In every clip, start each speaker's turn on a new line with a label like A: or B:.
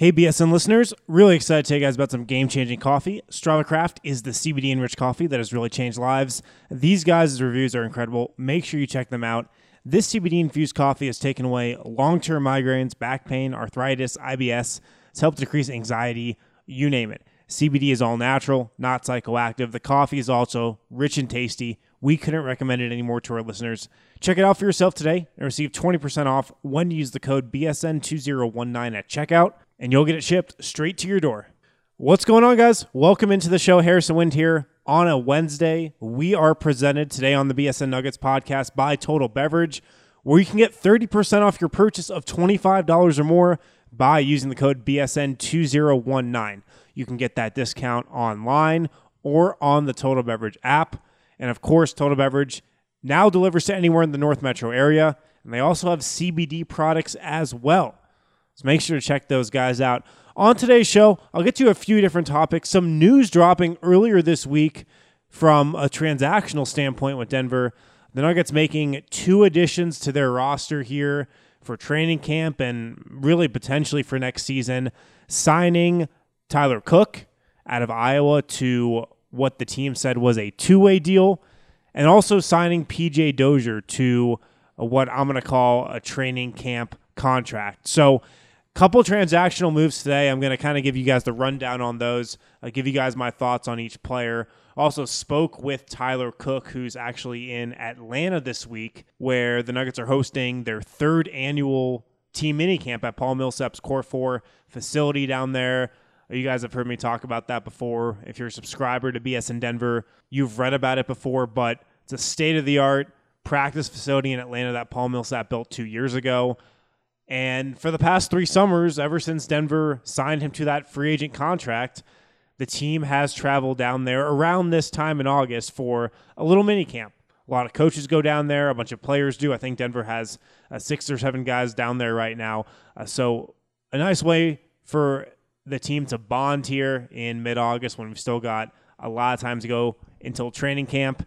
A: Hey, BSN listeners, really excited to tell you guys about some game changing coffee. Strava Craft is the CBD enriched coffee that has really changed lives. These guys' reviews are incredible. Make sure you check them out. This CBD infused coffee has taken away long term migraines, back pain, arthritis, IBS. It's helped decrease anxiety, you name it. CBD is all natural, not psychoactive. The coffee is also rich and tasty. We couldn't recommend it anymore to our listeners. Check it out for yourself today and receive 20% off when you use the code BSN2019 at checkout and you'll get it shipped straight to your door. What's going on, guys? Welcome into the show. Harrison Wind here on a Wednesday. We are presented today on the BSN Nuggets podcast by Total Beverage, where you can get 30% off your purchase of $25 or more by using the code BSN2019. You can get that discount online or on the Total Beverage app. And of course, Total Beverage now delivers to anywhere in the North Metro area. And they also have CBD products as well. So make sure to check those guys out. On today's show, I'll get to a few different topics. Some news dropping earlier this week from a transactional standpoint with Denver. The Nuggets making two additions to their roster here for training camp and really potentially for next season. Signing Tyler Cook out of Iowa to what the team said was a two way deal, and also signing PJ Dozier to what I'm going to call a training camp contract. So, Couple transactional moves today. I'm going to kind of give you guys the rundown on those. I'll give you guys my thoughts on each player. Also spoke with Tyler Cook, who's actually in Atlanta this week, where the Nuggets are hosting their third annual team minicamp at Paul Millsap's Core 4 facility down there. You guys have heard me talk about that before. If you're a subscriber to BSN Denver, you've read about it before, but it's a state of the art practice facility in Atlanta that Paul Millsap built two years ago. And for the past three summers, ever since Denver signed him to that free agent contract, the team has traveled down there around this time in August for a little mini camp. A lot of coaches go down there, a bunch of players do. I think Denver has uh, six or seven guys down there right now. Uh, so, a nice way for the team to bond here in mid August when we've still got a lot of time to go until training camp.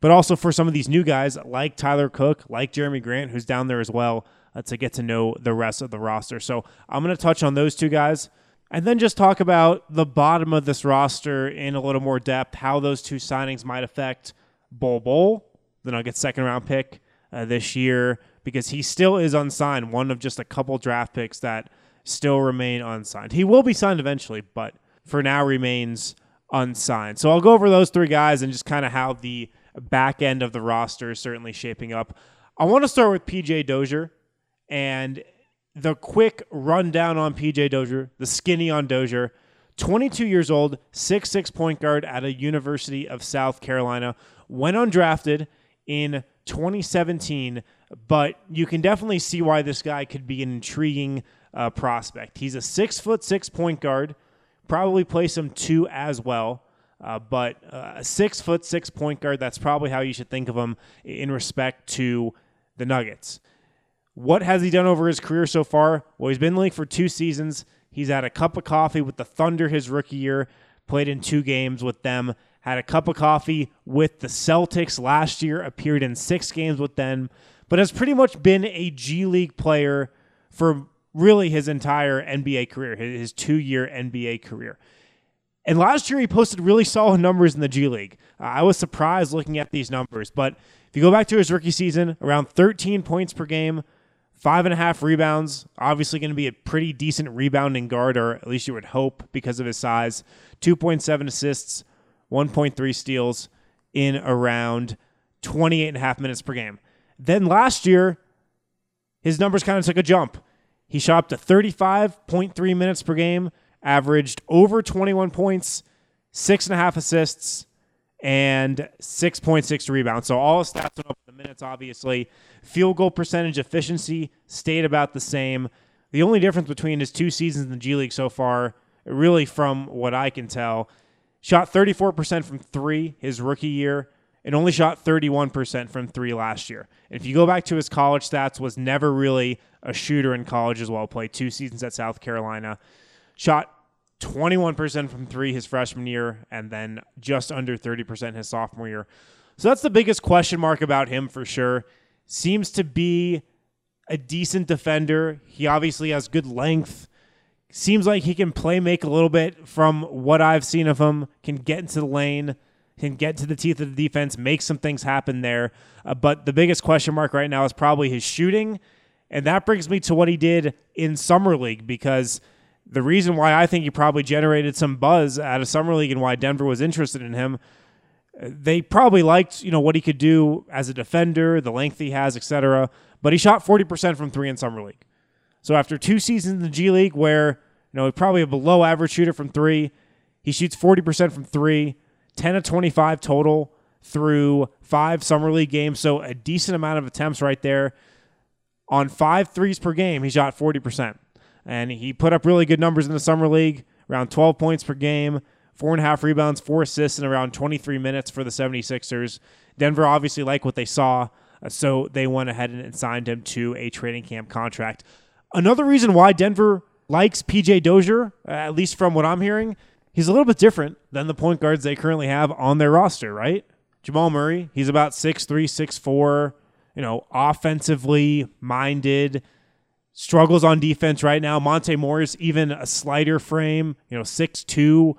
A: But also for some of these new guys like Tyler Cook, like Jerami Grant, who's down there as well uh, to get to know the rest of the roster. So I'm going to touch on those two guys and then just talk about the bottom of this roster in a little more depth, how those two signings might affect Bol Bol, the Nuggets second round pick uh, this year, because he still is unsigned, one of just a couple draft picks that still remain unsigned. He will be signed eventually, but for now remains unsigned. So I'll go over those three guys and just kind of how the back end of the roster is certainly shaping up. I want to start with PJ Dozier. And the quick rundown on PJ Dozier, the skinny on Dozier, 22 years old, six-six point guard at a University of South Carolina, went undrafted in 2017, but you can definitely see why this guy could be an intriguing uh, prospect. He's a six foot six point guard, probably play some two as well. Uh, but uh, a six foot six point guard, that's probably how you should think of him in respect to the Nuggets. What has he done over his career so far? Well, he's been in the league for two seasons. He's had a cup of coffee with the Thunder his rookie year, played in two games with them, had a cup of coffee with the Celtics last year, appeared in six games with them, but has pretty much been a G League player for really his entire NBA career, his two year NBA career. And last year, he posted really solid numbers in the G League. Uh, I was surprised looking at these numbers, but if you go back to his rookie season, around 13 points per game, Five and a half rebounds. Obviously, going to be a pretty decent rebounding guard, or at least you would hope because of his size. 2.7 assists, 1.3 steals in around 28 and a half minutes per game. Then last year, his numbers kind of took a jump. He shot up to 35.3 minutes per game, averaged over 21 points, six and a half assists, and 6.6 rebounds. So all stats went up in the minutes, obviously. Field goal percentage efficiency stayed about the same. The only difference between his two seasons in the G League so far, really from what I can tell, shot 34% from three his rookie year and only shot 31% from three last year. And if you go back to his college stats, was never really a shooter in college as well. Played two seasons at South Carolina. Shot 21% from three his freshman year, and then just under 30% his sophomore year. So that's the biggest question mark about him for sure seems to be a decent defender. He obviously has good length, Seems like he can play make a little bit from what I've seen of him, can get into the lane, can get to the teeth of the defense, make some things happen there. Uh, but the biggest question mark right now is probably his shooting. And that brings me to what he did in Summer League because the reason why I think he probably generated some buzz out of Summer League and why Denver was interested in him they probably liked you know what he could do as a defender, the length he has, etc. But he shot 40% from three in summer league. So after two seasons in the G League, where you know he's probably a below average shooter from three, he shoots 40% from three, 10 of 25 total through five summer league games. So a decent amount of attempts right there. On five threes per game, he shot 40%. And he put up really good numbers in the summer league, around 12 points per game, four and a half rebounds, four assists in around 23 minutes for the 76ers. Denver obviously liked what they saw, uh, so they went ahead and signed him to a training camp contract. Another reason why Denver likes PJ Dozier, uh, at least from what I'm hearing, he's a little bit different than the point guards they currently have on their roster, right? Jamal Murray, he's about 6'3, 6'4, you know, offensively minded, struggles on defense right now. Monte Morris, even a slighter frame, you know, 6'2,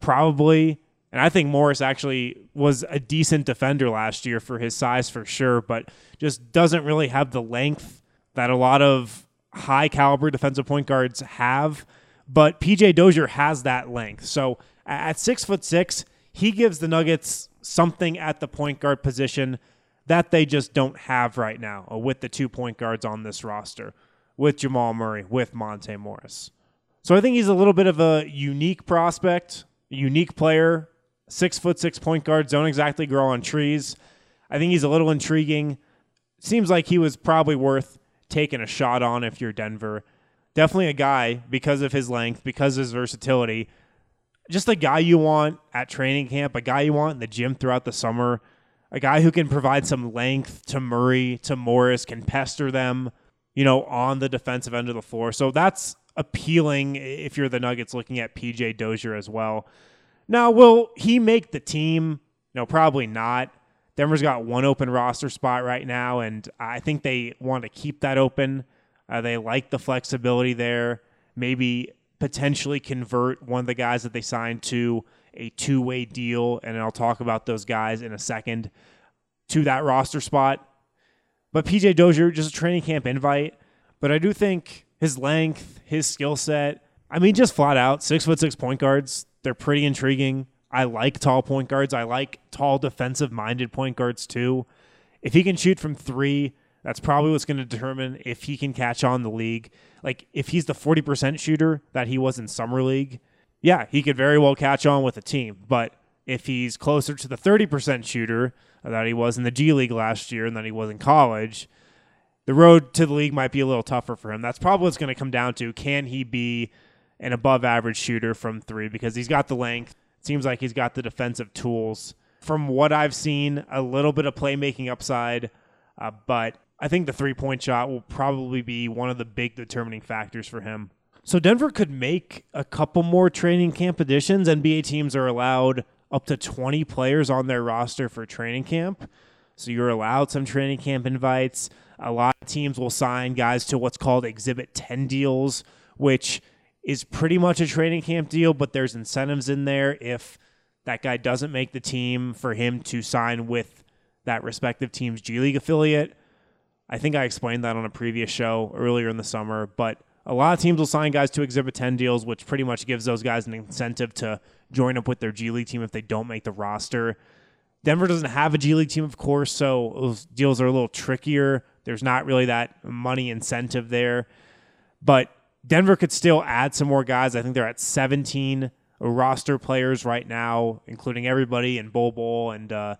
A: probably. And I think Morris actually was a decent defender last year for his size for sure, but just doesn't really have the length that a lot of high caliber defensive point guards have. But PJ Dozier has that length. So at six foot six, he gives the Nuggets something at the point guard position that they just don't have right now uh, with the two point guards on this roster, with Jamal Murray, with Monte Morris. So I think he's a little bit of a unique prospect unique player, six foot six point guards don't exactly grow on trees. I think he's a little intriguing. Seems like he was probably worth taking a shot on if you're Denver. Definitely a guy because of his length, because of his versatility. Just a guy you want at training camp, a guy you want in the gym throughout the summer, a guy who can provide some length to Murray, to Morris, can pester them, you know, on the defensive end of the floor. So that's appealing if you're the Nuggets looking at PJ Dozier as well. Now, will he make the team? No, probably not. Denver's got one open roster spot right now, and I think they want to keep that open. Uh, they like the flexibility there. Maybe potentially convert one of the guys that they signed to a two way deal, and I'll talk about those guys in a second to that roster spot. But PJ Dozier, just a training camp invite. But I do think his length, his skill set. I mean, just flat out six foot six point guards. They're pretty intriguing. I like tall point guards. I like tall defensive minded point guards too. If he can shoot from three, that's probably what's going to determine if he can catch on the league. Like if he's the 40% shooter that he was in summer league, yeah, he could very well catch on with a team. But if he's closer to the 30% shooter that he was in the G League last year and that he was in college, the road to the league might be a little tougher for him. That's probably what's going to come down to. Can he be an above average shooter from three? Because he's got the length. It seems like he's got the defensive tools. From what I've seen, a little bit of playmaking upside, uh, but I think the three point shot will probably be one of the big determining factors for him. So Denver could make a couple more training camp additions. NBA teams are allowed up to 20 players on their roster for training camp. So you're allowed some training camp invites. A lot of teams will sign guys to what's called Exhibit 10 deals, which is pretty much a training camp deal, but there's incentives in there if that guy doesn't make the team for him to sign with that respective team's G League affiliate. I think I explained that on a previous show earlier in the summer, but a lot of teams will sign guys to Exhibit 10 deals, which pretty much gives those guys an incentive to join up with their G League team if they don't make the roster. Denver doesn't have a G League team, of course, so those deals are a little trickier. There's not really that money incentive there. But Denver could still add some more guys. I think they're at 17 roster players right now, including everybody and Bol Bol and uh,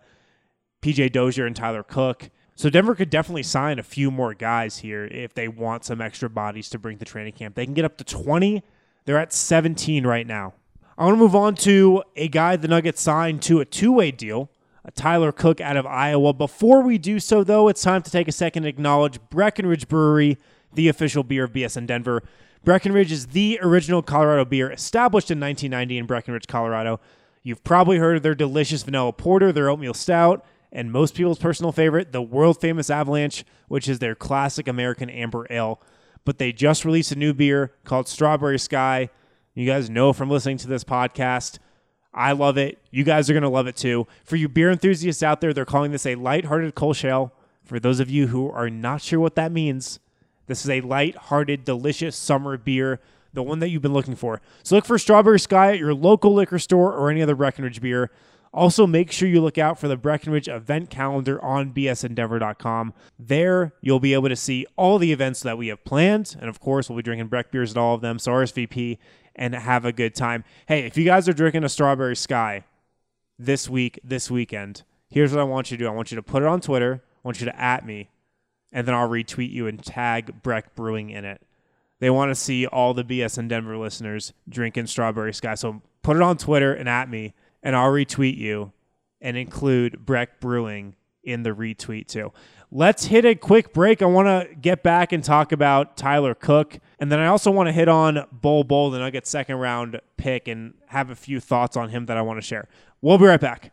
A: PJ Dozier and Tyler Cook. So Denver could definitely sign a few more guys here if they want some extra bodies to bring to training camp. They can get up to 20. They're at 17 right now. I want to move on to a guy the Nuggets signed to a two-way deal a Tyler Cook out of Iowa. Before we do so, though, it's time to take a second to acknowledge Breckenridge Brewery, the official beer of BSN Denver. Breckenridge is the original Colorado beer established in 1990 in Breckenridge, Colorado. You've probably heard of their delicious vanilla porter, their oatmeal stout, and most people's personal favorite, the world famous Avalanche, which is their classic American amber ale. but they just released a new beer called Strawberry Sky. You guys know from listening to this podcast. I love it. You guys are going to love it too. For you beer enthusiasts out there, they're calling this a light-hearted Kolsch For those of you who are not sure what that means, this is a light-hearted, delicious summer beer, the one that you've been looking for. So look for Strawberry Sky at your local liquor store or any other Breckenridge beer. Also, make sure you look out for the Breckenridge event calendar on bsndenver.com. There, you'll be able to see all the events that we have planned. And of course, we'll be drinking Breck beers at all of them. So, RSVP and have a good time. Hey, if you guys are drinking a Strawberry Sky this week, this weekend, here's what I want you to do I want you to put it on Twitter, I want you to at me, and then I'll retweet you and tag Breck Brewing in it. They want to see all the BSN Denver listeners drinking Strawberry Sky. So, put it on Twitter and at me and I'll retweet you and include Breck Brewing in the retweet too. Let's hit a quick break. I want to get back and talk about Tyler Cook. And then I also want to hit on Bol Bol, the Nuggets second round pick, and have a few thoughts on him that I want to share. We'll be right back.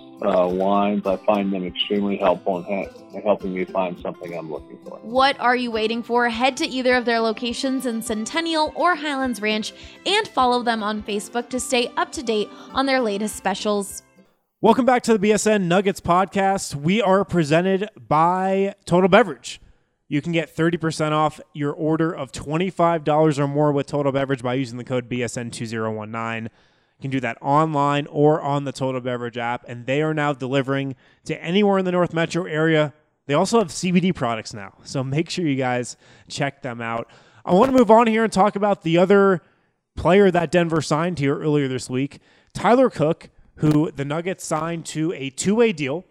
B: uh, wines. I find them extremely helpful in ha- helping me find something I'm looking for.
C: What are you waiting for? Head to either of their locations in Centennial or Highlands Ranch and follow them on Facebook to stay up to date on their latest specials.
A: Welcome back to the BSN Nuggets podcast. We are presented by Total Beverage. You can get 30% off your order of $25 or more with Total Beverage by using the code BSN2019. Can do that online or on the Total Beverage app, and they are now delivering to anywhere in the North Metro area. They also have CBD products now, so make sure you guys check them out. I want to move on here and talk about the other player that Denver signed here earlier this week, Tyler Cook, who the Nuggets signed to a two way deal.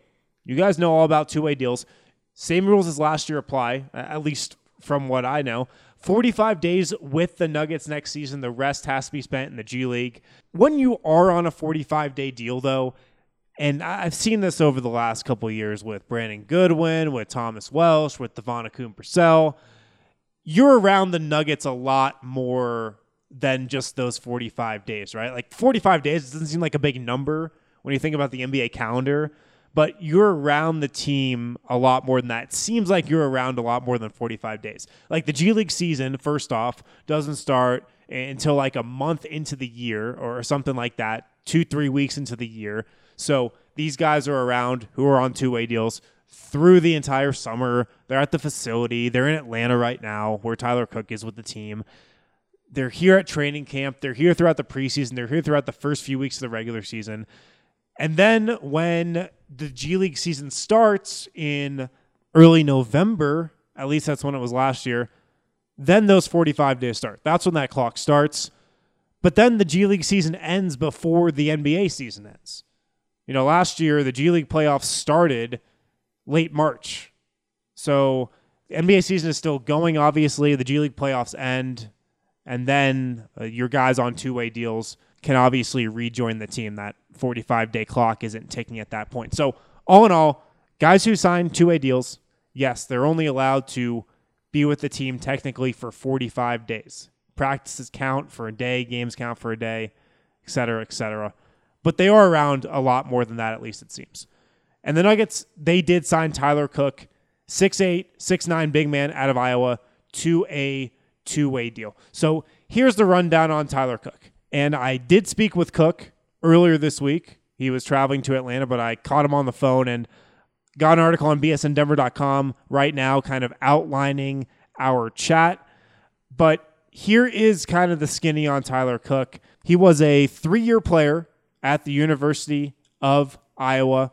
A: You guys know all about two way deals. Same rules as last year apply, at least from what I know. 45 days with the Nuggets next season. The rest has to be spent in the G League. When you are on a 45 day deal, though, and I've seen this over the last couple years with Brandon Goodwin, with Thomas Welsh, with DeVaughn Purcell, you're around the Nuggets a lot more than just those 45 days, right? Like 45 days doesn't seem like a big number when you think about the NBA calendar but you're around the team a lot more than that. It seems like you're around a lot more than 45 days. Like the G League season, first off, doesn't start until like a month into the year or something like that, two, three weeks into the year. So these guys are around who are on two way deals through the entire summer. They're at the facility. They're in Atlanta right now, where Tyler Cook is with the team. They're here at training camp. They're here throughout the preseason. They're here throughout the first few weeks of the regular season. And then when the G League season starts in early November, at least that's when it was last year, then those 45 days start. That's when that clock starts. But then the G League season ends before the NBA season ends. You know, last year the G League playoffs started late March. So NBA season is still going, obviously. The G League playoffs end. And then uh, your guys on two way deals can obviously rejoin the team. That 45 day clock isn't ticking at that point. So, all in all, guys who sign two way deals, yes, they're only allowed to be with the team technically for 45 days. Practices count for a day, games count for a day, et cetera, et cetera. But they are around a lot more than that, at least it seems. And the Nuggets, they did sign Tyler Cook, 6'8, 6'9 big man out of Iowa, to a two way deal. So here's the rundown on Tyler Cook. And I did speak with Cook earlier this week. He was traveling to Atlanta, but I caught him on the phone and got an article on bsndenver.com right now, kind of outlining our chat. But here is kind of the skinny on Tyler Cook. He was a three year player at the University of Iowa,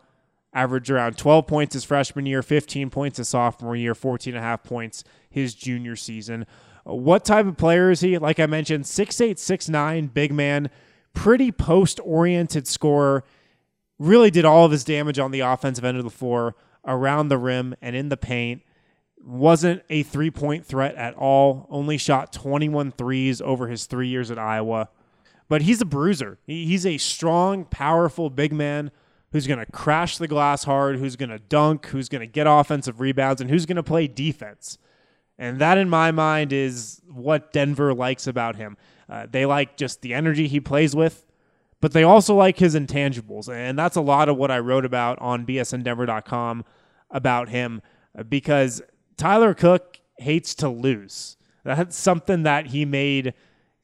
A: averaged around 12 points his freshman year, 15 points his sophomore year, 14 and a half points his junior season. What type of player is he? Like I mentioned, 6'8, 6'9, big man, pretty post oriented scorer. Really did all of his damage on the offensive end of the floor, around the rim, and in the paint wasn't a three point threat at all. Only shot 21 threes over his three years at Iowa. But he's a bruiser. He's a strong, powerful big man who's going to crash the glass hard, who's going to dunk, who's going to get offensive rebounds, and who's going to play defense. And that, in my mind, is what Denver likes about him. Uh, they like just the energy he plays with, but they also like his intangibles. And that's a lot of what I wrote about on bsndenver.com about him uh, because Tyler Cook hates to lose. That's something that he made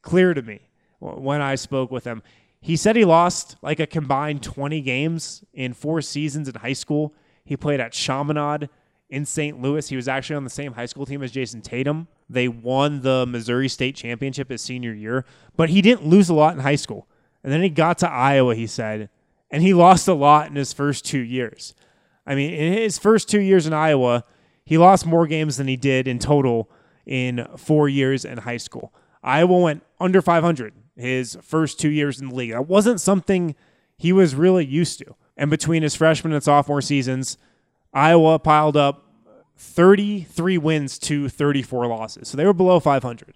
A: clear to me when I spoke with him. He said he lost like a combined 20 games in four seasons in high school. He played at Chaminade in St. Louis. He was actually on the same high school team as Jayson Tatum. They won the Missouri State Championship his senior year, but he didn't lose a lot in high school. And then he got to Iowa, he said, and he lost a lot in his first two years. I mean, in his first two years in Iowa, he lost more games than he did in total in four years in high school. Iowa went under 500 his first two years in the league. That wasn't something he was really used to. And between his freshman and sophomore seasons, Iowa piled up 33 wins to 34 losses. So they were below 500.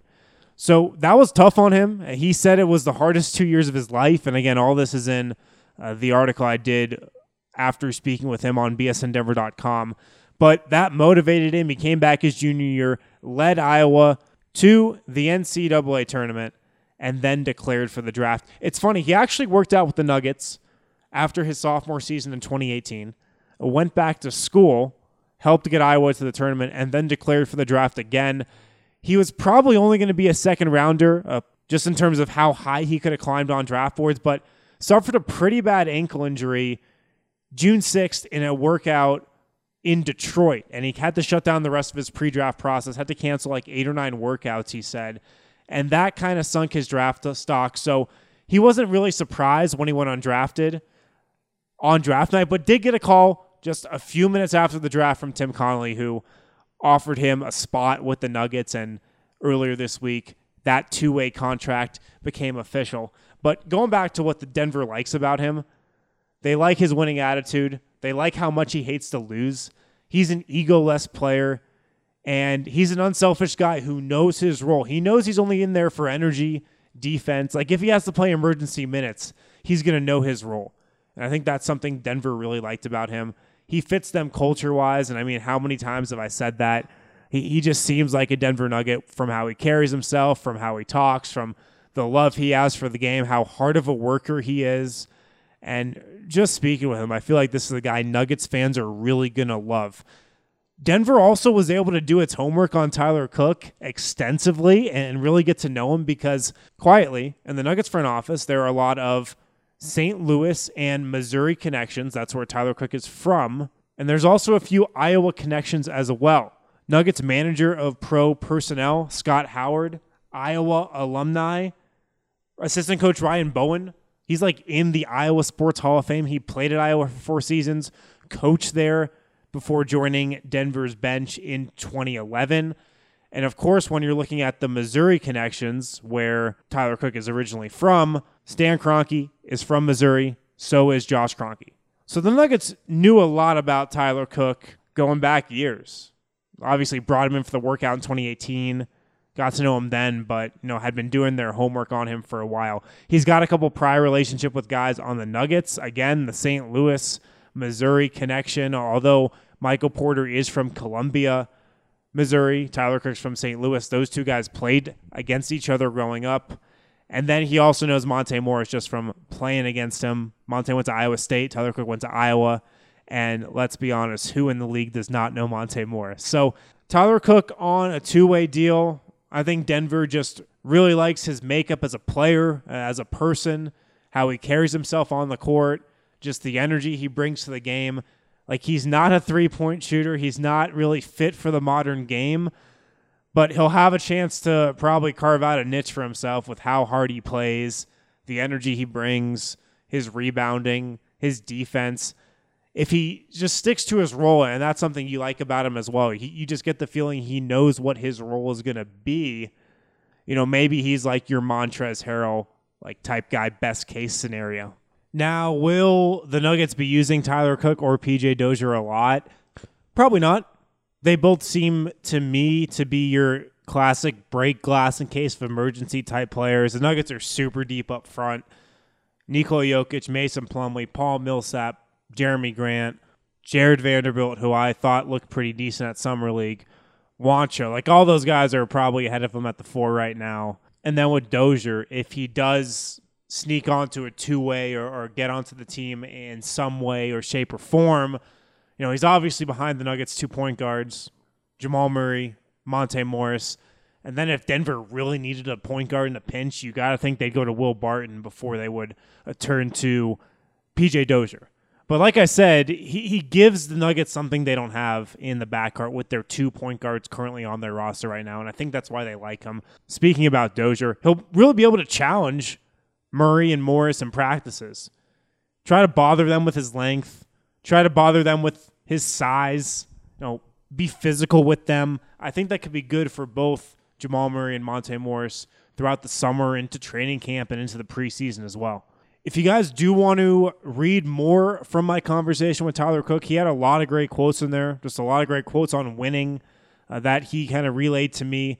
A: So that was tough on him. He said it was the hardest two years of his life. And again, all this is in uh, the article I did after speaking with him on bsndenver.com. But that motivated him. He came back his junior year, led Iowa to the NCAA tournament, and then declared for the draft. It's funny, he actually worked out with the Nuggets after his sophomore season in 2018, went back to school, helped get Iowa to the tournament, and then declared for the draft again. He was probably only going to be a second rounder, uh, just in terms of how high he could have climbed on draft boards, but suffered a pretty bad ankle injury June 6th in a workout in Detroit, and he had to shut down the rest of his pre-draft process. Had to cancel like eight or nine workouts. He said, and that kind of sunk his draft stock. So he wasn't really surprised when he went undrafted on draft night, but did get a call just a few minutes after the draft from Tim Connelly, who offered him a spot with the Nuggets. And earlier this week, that two-way contract became official. But going back to what the Denver likes about him, they like his winning attitude. They like how much he hates to lose. He's an egoless player and he's an unselfish guy who knows his role. He knows he's only in there for energy, defense. Like if he has to play emergency minutes, he's going to know his role. And I think that's something Denver really liked about him. He fits them culture wise. And I mean, how many times have I said that? He, he just seems like a Denver Nugget from how he carries himself, from how he talks, from the love he has for the game, how hard of a worker he is. And just speaking with him, I feel like this is a guy Nuggets fans are really going to love. Denver also was able to do its homework on Tyler Cook extensively and really get to know him because quietly in the Nuggets front office, there are a lot of St. Louis and Missouri connections. That's where Tyler Cook is from. And there's also a few Iowa connections as well. Nuggets manager of pro personnel, Scott Howard, Iowa alumni, assistant coach Ryan Bowen, He's like in the Iowa Sports Hall of Fame. He played at Iowa for four seasons, coached there before joining Denver's bench in 2011. And of course, when you're looking at the Missouri connections, where Tyler Cook is originally from, Stan Kroenke is from Missouri, so is Josh Kroenke. So the Nuggets knew a lot about Tyler Cook going back years. Obviously, brought him in for the workout in 2018 got to know him then, but you know had been doing their homework on him for a while. He's got a couple prior relationship with guys on the Nuggets. Again, the St. Louis, Missouri connection. Although Michael Porter is from Columbia, Missouri, Tyler Cook's from St. Louis. Those two guys played against each other growing up. And then he also knows Monte Morris just from playing against him. Monte went to Iowa State. Tyler Cook went to Iowa. And let's be honest, who in the league does not know Monte Morris? So Tyler Cook on a two way deal. I think Denver just really likes his makeup as a player, uh, as a person, how he carries himself on the court, just the energy he brings to the game. Like he's not a three point shooter. He's not really fit for the modern game, but he'll have a chance to probably carve out a niche for himself with how hard he plays, the energy he brings, his rebounding, his defense. If he just sticks to his role, and that's something you like about him as well, he, you just get the feeling he knows what his role is going to be. You know, maybe he's like your Montrezl Harrell like type guy, best case scenario. Now, will the Nuggets be using Tyler Cook or PJ Dozier a lot? Probably not. They both seem to me to be your classic break glass in case of emergency type players. The Nuggets are super deep up front. Nikola Jokic, Mason Plumlee, Paul Millsap, Jerami Grant, Jarred Vanderbilt, who I thought looked pretty decent at Summer League, Juancho. Like all those guys are probably ahead of him at the four right now. And then with Dozier, if he does sneak onto a two way or, or, get onto the team in some way or shape or form, you know, he's obviously behind the Nuggets' two point guards, Jamal Murray, Monte Morris. And then if Denver really needed a point guard in a pinch, you got to think they'd go to Will Barton before they would uh, turn to PJ Dozier. But like I said, he, he gives the Nuggets something they don't have in the backcourt with their two point guards currently on their roster right now. And I think that's why they like him. Speaking about Dozier, he'll really be able to challenge Murray and Morris in practices. Try to bother them with his length. Try to bother them with his size. You know, be physical with them. I think that could be good for both Jamal Murray and Monte Morris throughout the summer into training camp and into the preseason as well. If you guys do want to read more from my conversation with Tyler Cook, he had a lot of great quotes in there, just a lot of great quotes on winning uh, that he kind of relayed to me.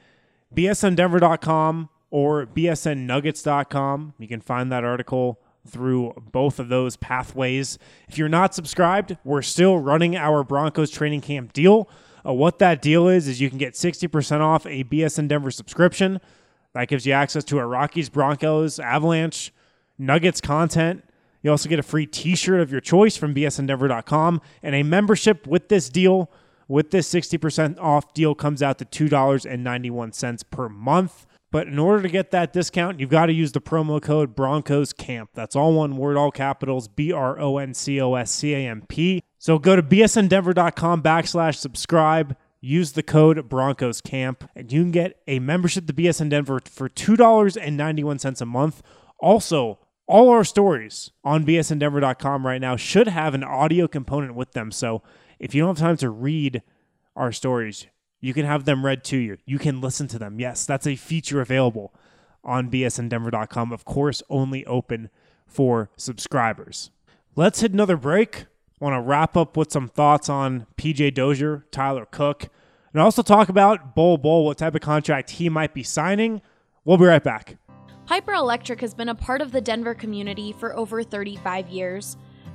A: BSNDenver.com or BSNNuggets.com. You can find that article through both of those pathways. If you're not subscribed, we're still running our Broncos training camp deal. Uh, what that deal is, is you can get 60% off a BSN Denver subscription. That gives you access to a Rockies, Broncos, Avalanche, Nuggets content. You also get a free t shirt of your choice from bsndenver.com. And a membership with this deal, with this 60% off deal, comes out to $2.91 per month. But in order to get that discount, you've got to use the promo code Broncos Camp. That's all one word, all capitals, B R O N C O S C A M P. So go to bsndenver.com backslash subscribe. Use the code Broncos Camp, and you can get a membership to BSN Denver for $2.91 a month. Also, all our stories on bsndenver.com right now should have an audio component with them. So if you don't have time to read our stories, you can have them read to you. You can listen to them. Yes, that's a feature available on bsndenver.com. Of course, only open for subscribers. Let's hit another break. Want to wrap up with some thoughts on PJ Dozier, Tyler Cook, and also talk about Bol Bol, what type of contract he might be signing. We'll be right back.
C: Piper Electric has been a part of the Denver community for over 35 years.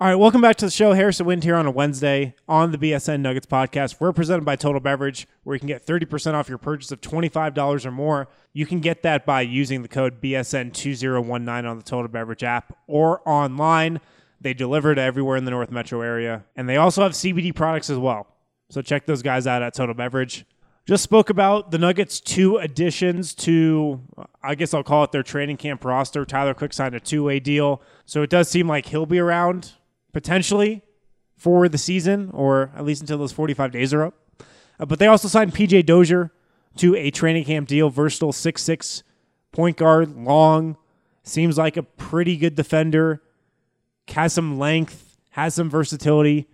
A: All right, welcome back to the show. Harrison Wind here on a Wednesday on the BSN Nuggets podcast. We're presented by Total Beverage, where you can get 30% off your purchase of $25 or more. You can get that by using the code BSN2019 on the Total Beverage app or online. They deliver to everywhere in the North Metro area. And they also have CBD products as well. So check those guys out at Total Beverage. Just spoke about the Nuggets' two additions to, I guess I'll call it their training camp roster. Tyler Cook signed a two way deal. So it does seem like he'll be around potentially for the season, or at least until those 45 days are up. Uh, but they also signed PJ Dozier to a training camp deal, versatile six-six point guard, long, seems like a pretty good defender, has some length, has some versatility,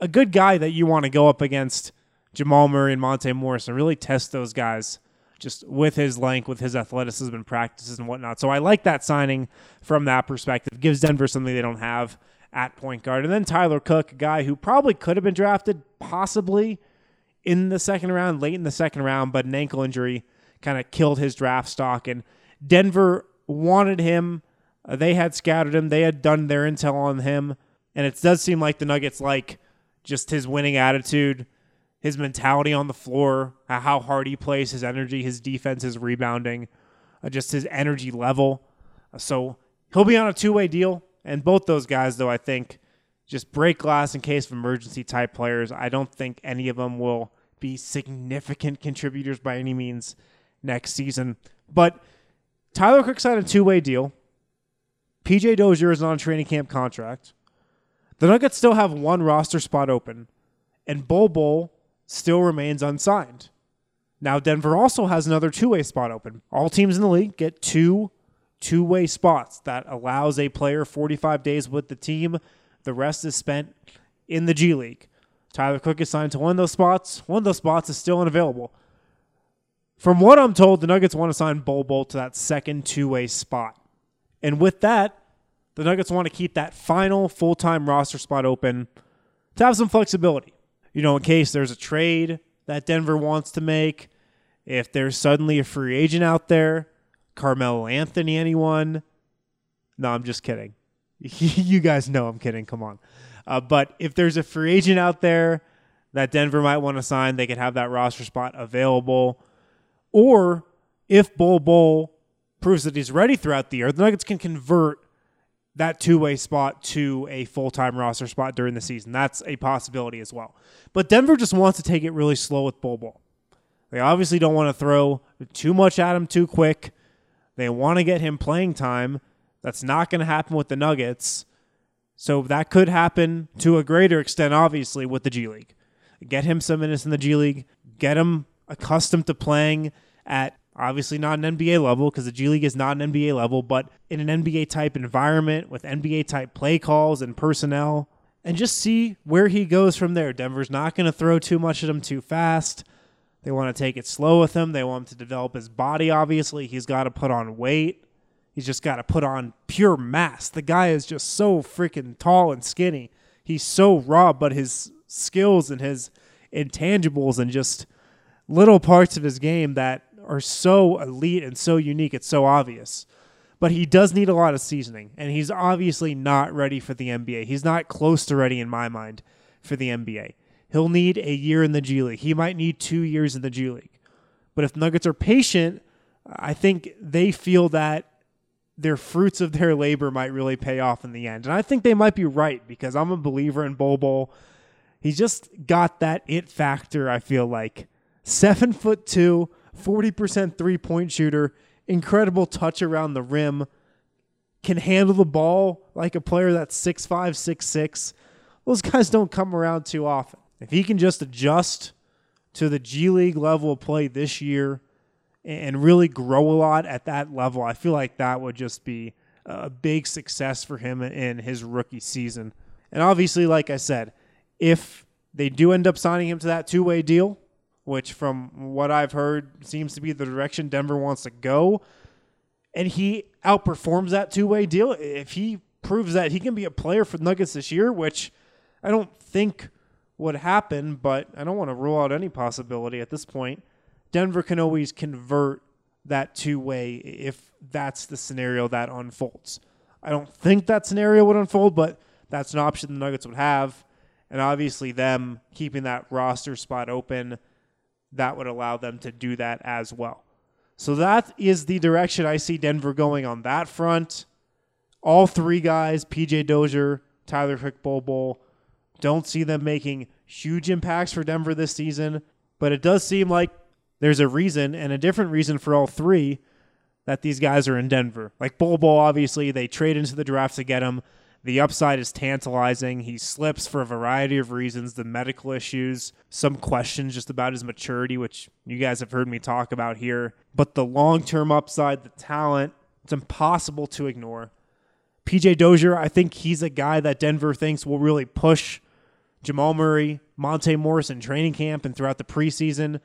A: a good guy that you want to go up against Jamal Murray and Monte Morris and really test those guys just with his length, with his athleticism and practices and whatnot. So I like that signing from that perspective. Gives Denver something they don't have at point guard. And then Tyler Cook, a guy who probably could have been drafted possibly in the second round, late in the second round, but an ankle injury kind of killed his draft stock. And Denver wanted him. Uh, they had scouted him. They had done their intel on him. And it does seem like the Nuggets like just his winning attitude his mentality on the floor, how hard he plays, his energy, his defense, his rebounding, uh, just his energy level. So he'll be on a two way deal. And both those guys, though, I think just break glass in case of emergency type players. I don't think any of them will be significant contributors by any means next season. But Tyler Cook signed a two way deal. PJ Dozier is on a training camp contract. The Nuggets still have one roster spot open, and Bol Bol still remains unsigned. Now, Denver also has another two way spot open. All teams in the league get two two way spots that allows a player 45 days with the team. The rest is spent in the G League. Tyler Cook is signed to one of those spots. One of those spots is still unavailable. From what I'm told, the Nuggets want to sign Bol Bol to that second two way spot. And with that, the Nuggets want to keep that final full time roster spot open to have some flexibility you know, in case there's a trade that Denver wants to make, if there's suddenly a free agent out there, Carmelo Anthony, anyone. No, I'm just kidding. you guys know I'm kidding. Come on. Uh, but if there's a free agent out there that Denver might want to sign, they could have that roster spot available. Or if Bol Bull proves that he's ready throughout the year, the Nuggets can convert that two way spot to a full time roster spot during the season. That's a possibility as well. But Denver just wants to take it really slow with Bol Bull. They obviously don't want to throw too much at him too quick. They want to get him playing time. That's not going to happen with the Nuggets. So that could happen to a greater extent, obviously, with the G League. Get him some minutes in the G League, get him accustomed to playing at Obviously, not an NBA level because the G League is not an NBA level, but in an NBA type environment with NBA type play calls and personnel, and just see where he goes from there. Denver's not going to throw too much at him too fast. They want to take it slow with him. They want him to develop his body, obviously. He's got to put on weight. He's just got to put on pure mass. The guy is just so freaking tall and skinny. He's so raw, but his skills and his intangibles and just little parts of his game that are so elite and so unique. It's so obvious. But he does need a lot of seasoning, and he's obviously not ready for the NBA. He's not close to ready, in my mind, for the NBA. He'll need a year in the G League. He might need two years in the G League. But if Nuggets are patient, I think they feel that their fruits of their labor might really pay off in the end. And I think they might be right because I'm a believer in Bol Bol. He's just got that it factor, I feel like. Seven foot two, 40% three point shooter, incredible touch around the rim, can handle the ball like a player that's 6'5, 6'6. Those guys don't come around too often. If he can just adjust to the G League level of play this year and really grow a lot at that level, I feel like that would just be a big success for him in his rookie season. And obviously, like I said, if they do end up signing him to that two way deal, which from what I've heard seems to be the direction Denver wants to go. And he outperforms that two way deal. If he proves that he can be a player for Nuggets this year, which I don't think would happen, but I don't want to rule out any possibility at this point. Denver can always convert that two way if that's the scenario that unfolds. I don't think that scenario would unfold, but that's an option the Nuggets would have. And obviously, them keeping that roster spot open that would allow them to do that as well. So that is the direction I see Denver going on that front. All three guys, PJ Dozier, Tyler Hick Bol don't see them making huge impacts for Denver this season, but it does seem like there's a reason and a different reason for all three that these guys are in Denver. Like Bol Bol, obviously, they trade into the draft to get him. The upside is tantalizing. He slips for a variety of reasons the medical issues, some questions just about his maturity, which you guys have heard me talk about here. But the long term upside, the talent, it's impossible to ignore. PJ Dozier, I think he's a guy that Denver thinks will really push Jamal Murray, Monte Morris in training camp and throughout the preseason.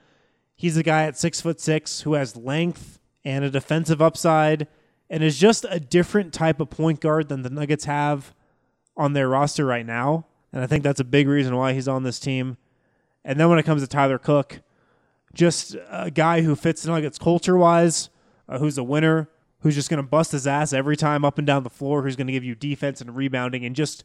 A: He's a guy at six foot six who has length and a defensive upside and is just a different type of point guard than the Nuggets have on their roster right now. And I think that's a big reason why he's on this team. And then when it comes to Tyler Cook, just a guy who fits the Nuggets culture wise, uh, who's a winner, who's just going to bust his ass every time up and down the floor, who's going to give you defense and rebounding and just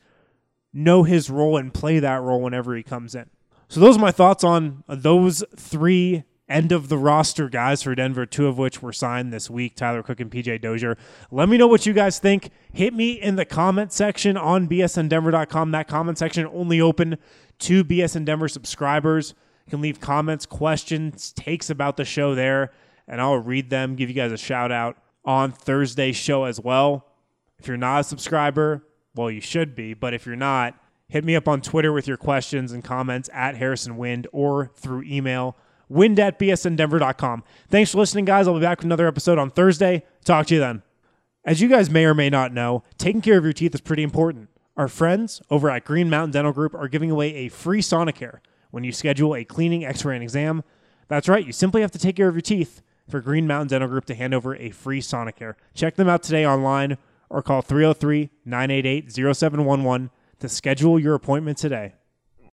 A: know his role and play that role whenever he comes in. So those are my thoughts on uh, those three end of the roster guys for Denver, two of which were signed this week Tyler Cook and PJ Dozier. Let me know what you guys think. Hit me in the comment section on bsndenver.com. That comment section only open to BSN Denver subscribers. You can leave comments, questions, takes about the show there, and I'll read them, give you guys a shout out on Thursday's show as well. If you're not a subscriber, well, you should be, but if you're not, hit me up on Twitter with your questions and comments at Harrison Wind or through email wind at bsndenver.com. Thanks for listening, guys. I'll be back with another episode on Thursday. Talk to you then. As you guys may or may not know, taking care of your teeth is pretty important. Our friends over at Green Mountain Dental Group are giving away a free Sonicare when you schedule a cleaning, x ray, and exam. That's right, you simply have to take care of your teeth for Green Mountain Dental Group to hand over a free Sonicare. Check them out today online or call 303 988 0711 to schedule your appointment today.